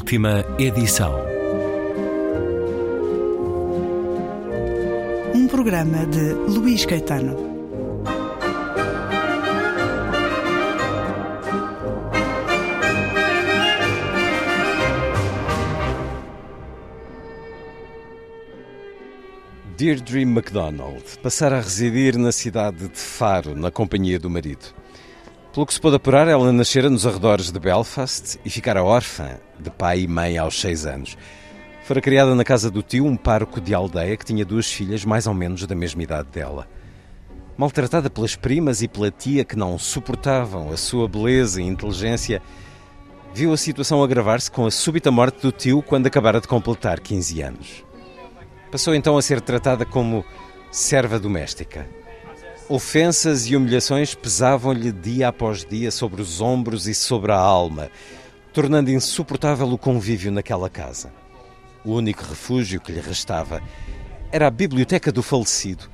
Última edição. Um programa de Luís Caetano. Deirdre MacDonald passara a residir na cidade de Faro, na companhia do marido. Pelo que se pôde apurar, ela nascera nos arredores de Belfast e ficara órfã de pai e mãe aos seis anos. Fora criada na casa do tio, um parco de aldeia que tinha duas filhas mais ou menos da mesma idade dela. Maltratada pelas primas e pela tia que não suportavam a sua beleza e inteligência, viu a situação agravar-se com a súbita morte do tio quando acabara de completar 15 anos. Passou então a ser tratada como serva doméstica. Ofensas e humilhações pesavam-lhe dia após dia sobre os ombros e sobre a alma, tornando insuportável o convívio naquela casa. O único refúgio que lhe restava era a biblioteca do falecido,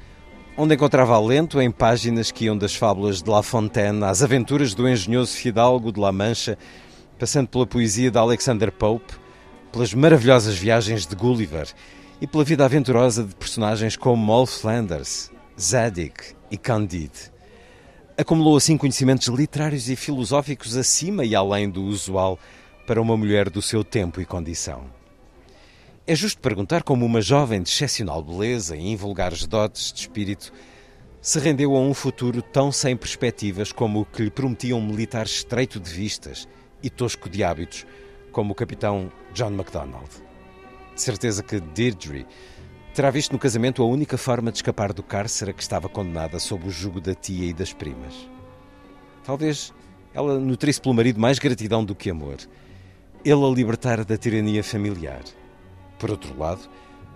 onde encontrava alento em páginas que iam das fábulas de La Fontaine às aventuras do engenhoso fidalgo de La Mancha, passando pela poesia de Alexander Pope, pelas maravilhosas viagens de Gulliver e pela vida aventurosa de personagens como Moll Flanders, Zadig e Candide. Acumulou assim conhecimentos literários e filosóficos acima e além do usual para uma mulher do seu tempo e condição. É justo perguntar como uma jovem de excepcional beleza e invulgares dotes de espírito se rendeu a um futuro tão sem perspectivas como o que lhe prometia um militar estreito de vistas e tosco de hábitos como o capitão John MacDonald. De certeza que Deirdre terá visto no casamento a única forma de escapar do cárcere a que estava condenada sob o jugo da tia e das primas. Talvez ela nutrisse pelo marido mais gratidão do que amor. Ele a libertara da tirania familiar. Por outro lado,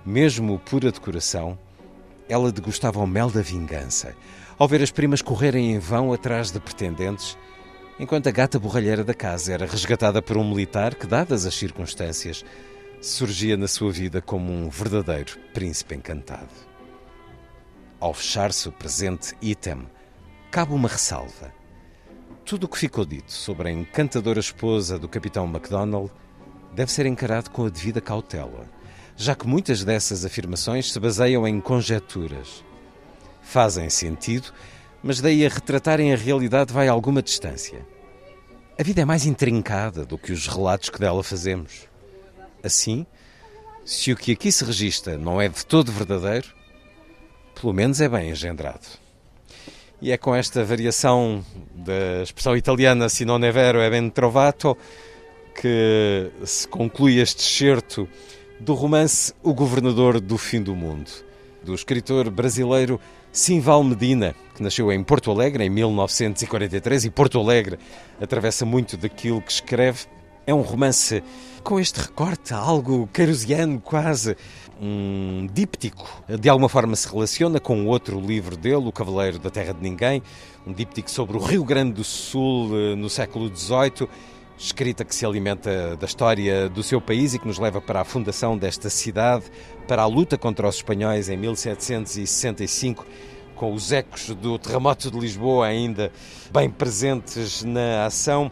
mesmo pura de coração, ela degustava o mel da vingança, ao ver as primas correrem em vão atrás de pretendentes, enquanto a gata borralheira da casa era resgatada por um militar que, dadas as circunstâncias, surgia na sua vida como um verdadeiro príncipe encantado. Ao fechar-se o presente item, cabe uma ressalva. Tudo o que ficou dito sobre a encantadora esposa do capitão MacDonald deve ser encarado com a devida cautela, já que muitas dessas afirmações se baseiam em conjecturas. Fazem sentido, mas daí a retratarem a realidade vai alguma distância. A vida é mais intrincada do que os relatos que dela fazemos. Assim, se o que aqui se registra não é de todo verdadeiro, pelo menos é bem engendrado. E é com esta variação da expressão italiana se non è vero è ben trovato que se conclui este excerto do romance O Governador do Fim do Mundo, do escritor brasileiro Simval Medina, que nasceu em Porto Alegre em 1943 e Porto Alegre atravessa muito daquilo que escreve. É um romance com este recorte, algo queirosiano quase, um díptico, de alguma forma se relaciona com outro livro dele, O Cavaleiro da Terra de Ninguém, um díptico sobre o Rio Grande do Sul eh, no século XVIII, escrita que se alimenta da história do seu país e que nos leva para a fundação desta cidade, para a luta contra os espanhóis em 1765, com os ecos do terremoto de Lisboa ainda bem presentes na ação.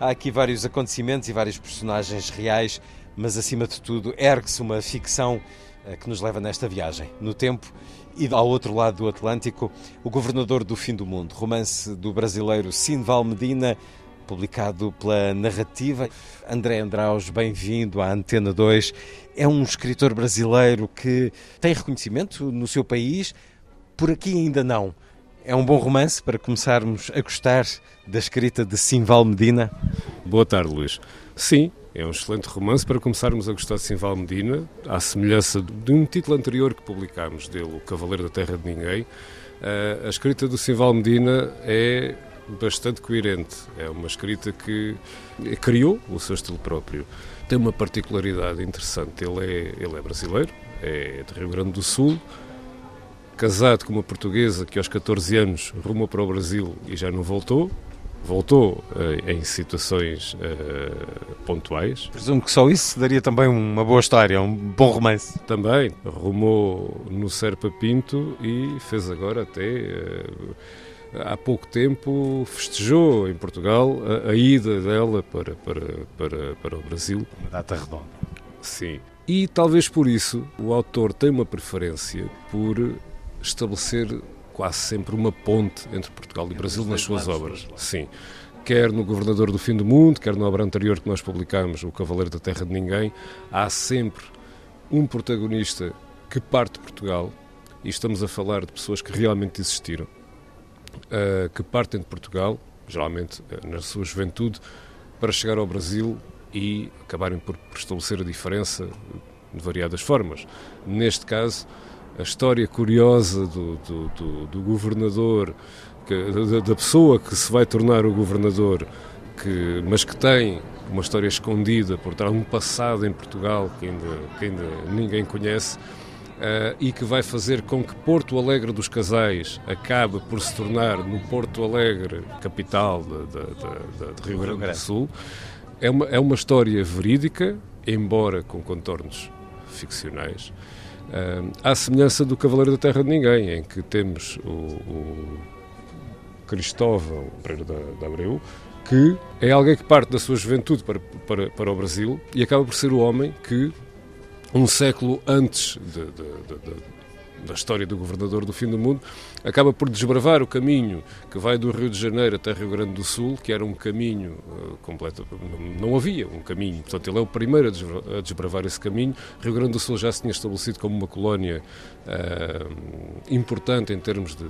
Há aqui vários acontecimentos e vários personagens reais, mas acima de tudo ergue-se uma ficção eh, que nos leva nesta viagem no tempo e ao outro lado do Atlântico, O Governador do Fim do Mundo, romance do brasileiro Sinval Medina, publicado pela Narrativa. André Andraus, bem-vindo à Antena 2. É um escritor brasileiro que tem reconhecimento no seu país, por aqui ainda não. É um bom romance para começarmos a gostar da escrita de Simval Medina? Boa tarde, Luís. Sim, é um excelente romance para começarmos a gostar de Simval Medina, à semelhança de um título anterior que publicámos dele, O Cavaleiro da Terra de Ninguém. A escrita do Simval Medina é bastante coerente. É uma escrita que criou o seu estilo próprio. Tem uma particularidade interessante. Ele é, ele é brasileiro, é de Rio Grande do Sul, casado com uma portuguesa que aos 14 anos rumou para o Brasil e já não voltou. Voltou uh, em situações uh, pontuais. Presumo que só isso daria também uma boa história, um bom romance. Também. Rumou no Serpa Pinto e fez agora até. Uh, há pouco tempo festejou em Portugal a, a ida dela para, para, para, para o Brasil. Uma data redonda. Sim. E talvez por isso o autor tem uma preferência por estabelecer quase sempre uma ponte entre Portugal e Brasil nas suas obras. Sim. Quer no Governador do Fim do Mundo, quer na obra anterior que nós publicamos, O Cavaleiro da Terra de Ninguém, há sempre um protagonista que parte de Portugal, e estamos a falar de pessoas que realmente existiram, uh, que partem de Portugal, geralmente uh, na sua juventude, para chegar ao Brasil e acabarem por, por estabelecer a diferença de variadas formas. Neste caso, a história curiosa do, do, do, do governador, que, da, pessoa que se vai tornar o governador, que, mas que tem uma história escondida por trás, um passado em Portugal que ainda, que ainda ninguém conhece. Uh, e que vai fazer com que Porto Alegre dos Casais acabe por se tornar no Porto Alegre, capital de, de, de, de Rio Grande do Sul. É uma, é uma história verídica, embora com contornos ficcionais. À semelhança do Cavaleiro da Terra de Ninguém, em que temos o, o Cristóvão Pereira da, da Abreu, que é alguém que parte da sua juventude para, para, para o Brasil e acaba por ser o homem que, um século antes de, de, de, da história do governador do fim do mundo, acaba por desbravar o caminho que vai do Rio de Janeiro até Rio Grande do Sul, que era um caminho uh, completo, não, não, havia um caminho, portanto ele é o primeiro a desbravar esse caminho. Rio Grande do Sul já se tinha estabelecido como uma colónia uh, importante em termos de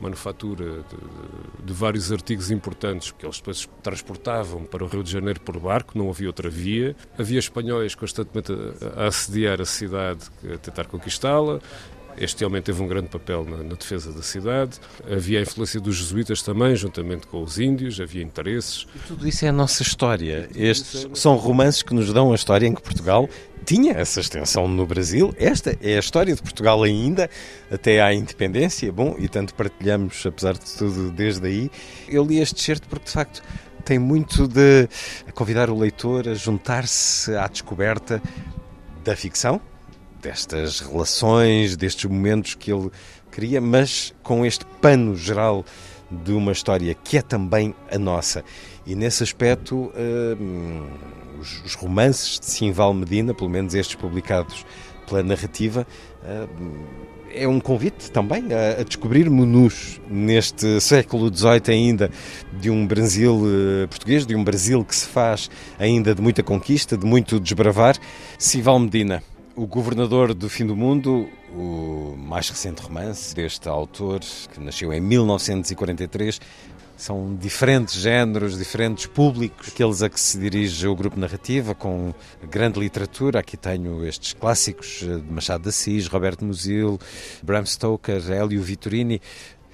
manufatura de, de, vários artigos importantes que eles depois transportavam para o Rio de Janeiro por barco, não havia outra via. Havia espanhóis constantemente a, a assediar a cidade, a tentar conquistá-la. Este homem teve um grande papel na, na, defesa da cidade. Havia a influência dos jesuítas também, juntamente com os índios, havia interesses. E tudo isso é a nossa história. Estes são romances que nos dão a história em que Portugal tinha essa extensão no Brasil. Esta é a história de Portugal ainda, até à independência. Bom, e tanto partilhamos, apesar de tudo, desde aí. Eu li este certo porque, de facto, tem muito de convidar o leitor a juntar-se à descoberta da ficção, destas relações, destes momentos que ele cria, mas com este pano geral de uma história que é também a nossa. E nesse aspecto, uh, os, romances de Simval Medina, pelo menos estes publicados pela narrativa, uh, é um convite também a, a descobrir-nos neste século XVIII ainda de um Brasil uh, português, de um Brasil que se faz ainda de muita conquista, de muito desbravar. Sival Medina, o Governador do Fim do Mundo, o mais recente romance deste autor, que nasceu em 1943, são diferentes géneros, diferentes públicos, aqueles a que se dirige o grupo Narrativa, com grande literatura. Aqui tenho estes clássicos de Machado de Assis, Roberto Musil, Bram Stoker, Hélio Vittorini,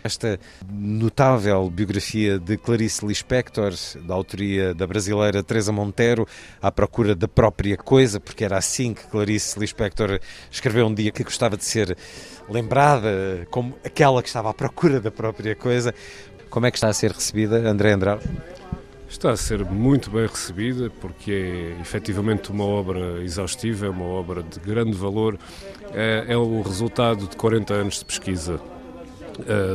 esta notável biografia de Clarice Lispector, da autoria da brasileira Teresa Monteiro, à procura da própria coisa, porque era assim que Clarice Lispector escreveu um dia que gostava de ser lembrada como aquela que estava à procura da própria coisa. Como é que está a ser recebida, André Andrade? Está a ser muito bem recebida porque é efetivamente uma obra exaustiva, é uma obra de grande valor, é, é o resultado de 40 anos de pesquisa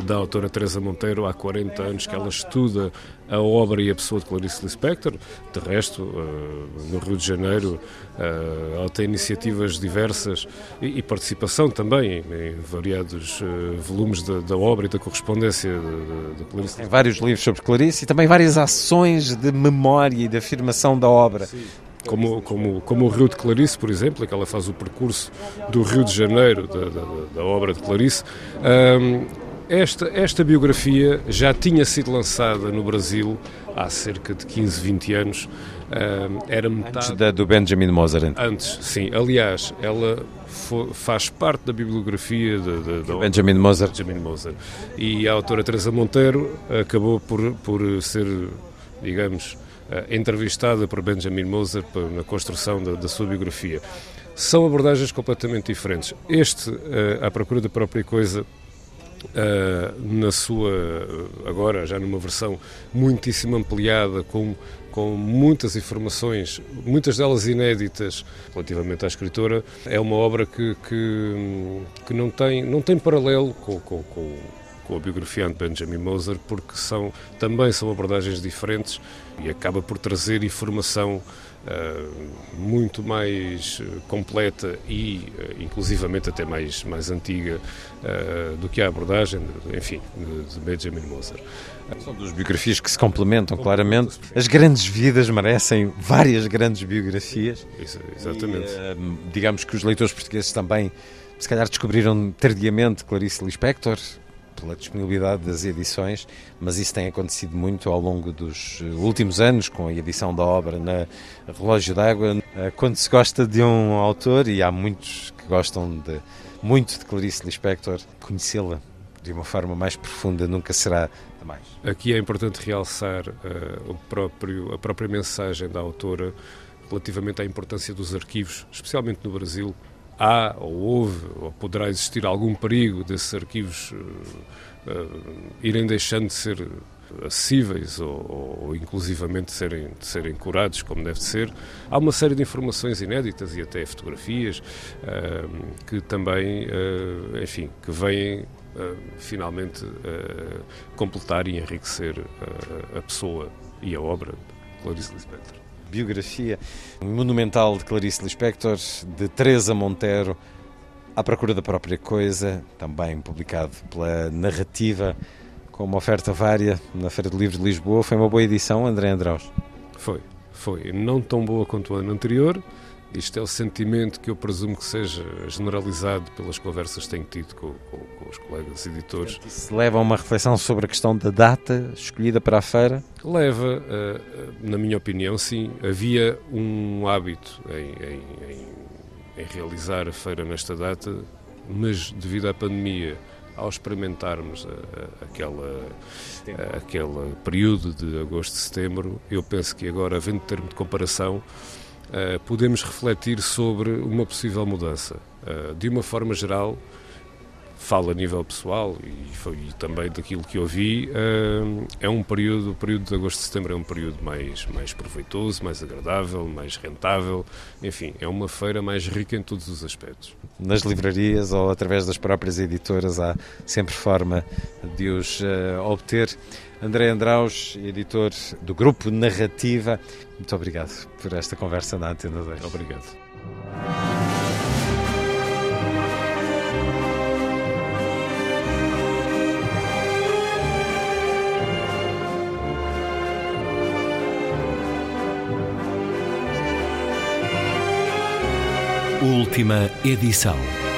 da autora Teresa Monteiro há 40 anos que ela estuda a obra e a pessoa de Clarice Lispector. De resto, uh, no Rio de Janeiro, uh, ela tem iniciativas diversas e, participação também em, variados volumes da, obra e da correspondência de, de, Clarice. Tem vários livros sobre Clarice e também várias ações de memória e de afirmação da obra. Sim como, como, como o Rio de Clarice, por exemplo, que ela faz o percurso do Rio de Janeiro, da, da, da obra de Clarice. Um, esta, esta biografia já tinha sido lançada no Brasil há cerca de 15, 20 anos. Uh, era metade... Antes da, do Benjamin Moser. Então. Antes, sim. Aliás, ela faz parte da bibliografia de, de, de Benjamin Moser. Benjamin Moser. E a autora Teresa Monteiro acabou por, por ser, digamos, uh, entrevistada por Benjamin Moser na construção da, da sua biografia. São abordagens completamente diferentes. Este, uh, à procura da própria coisa, na sua, agora já numa versão muitíssimo ampliada, com, com muitas informações, muitas delas inéditas relativamente à escritora, é uma obra que, que, que não, tem, não tem paralelo com, com, com com a biografia de Benjamin Moser, porque são, também são abordagens diferentes e acaba por trazer informação muito mais completa e uh, inclusivamente até mais, mais antiga do que a abordagem, enfim, de, de, Benjamin Moser. São duas biografias que se complementam claramente. As grandes vidas merecem várias grandes biografias. Isso, exatamente. E, digamos que os leitores portugueses também, se calhar, descobriram tardiamente Clarice Lispector, pela disponibilidade das edições, mas isso tem acontecido muito ao longo dos últimos anos, com a edição da obra na Relógio d'Água. Eh, quando se gosta de um autor, e há muitos que gostam de, muito de Clarice Lispector, conhecê-la de uma forma mais profunda nunca será demais. Aqui é importante realçar uh, o próprio, a própria mensagem da autora relativamente à importância dos arquivos, especialmente no Brasil, há ou houve ou poderá existir algum perigo desses arquivos uh, uh, irem deixando de ser acessíveis ou, ou inclusivamente serem, de serem curados como deve ser. Há uma série de informações inéditas e até fotografias uh, que também, enfim, que vêm finalmente completar e enriquecer a pessoa e a obra de Clarice Lispector biografia monumental de Clarice Lispector, de Teresa Monteiro, À Procura da Própria Coisa, também publicado pela Narrativa, com uma oferta vária na Feira do Livro de Lisboa. Foi uma boa edição, André Andraus? Foi, foi. Não tão boa quanto o ano anterior, isto é o sentimento que eu presumo que seja generalizado pelas conversas que tenho tido com, com, com os colegas editores. Isso leva a uma reflexão sobre a questão da data escolhida para a feira? Leva, uh, na minha opinião, sim. Havia um hábito em, em, em, em realizar a feira nesta data, mas devido à pandemia ao experimentarmos a, a, aquela, a, aquele período de agosto, setembro, eu penso que agora, havendo termo de comparação, podemos refletir sobre uma possível mudança. Uh, de uma forma geral, falo a nível pessoal e, foi, e também daquilo que ouvi, uh, é um período, o período de agosto e setembro é um período mais, mais proveitoso, mais agradável, mais rentável, enfim, é uma feira mais rica em todos os aspectos. Nas livrarias ou através das próprias editoras há sempre forma de os uh, obter. André Andraus, editor do Grupo Narrativa, muito obrigado por esta conversa na Antena 2. Obrigado. Última edição.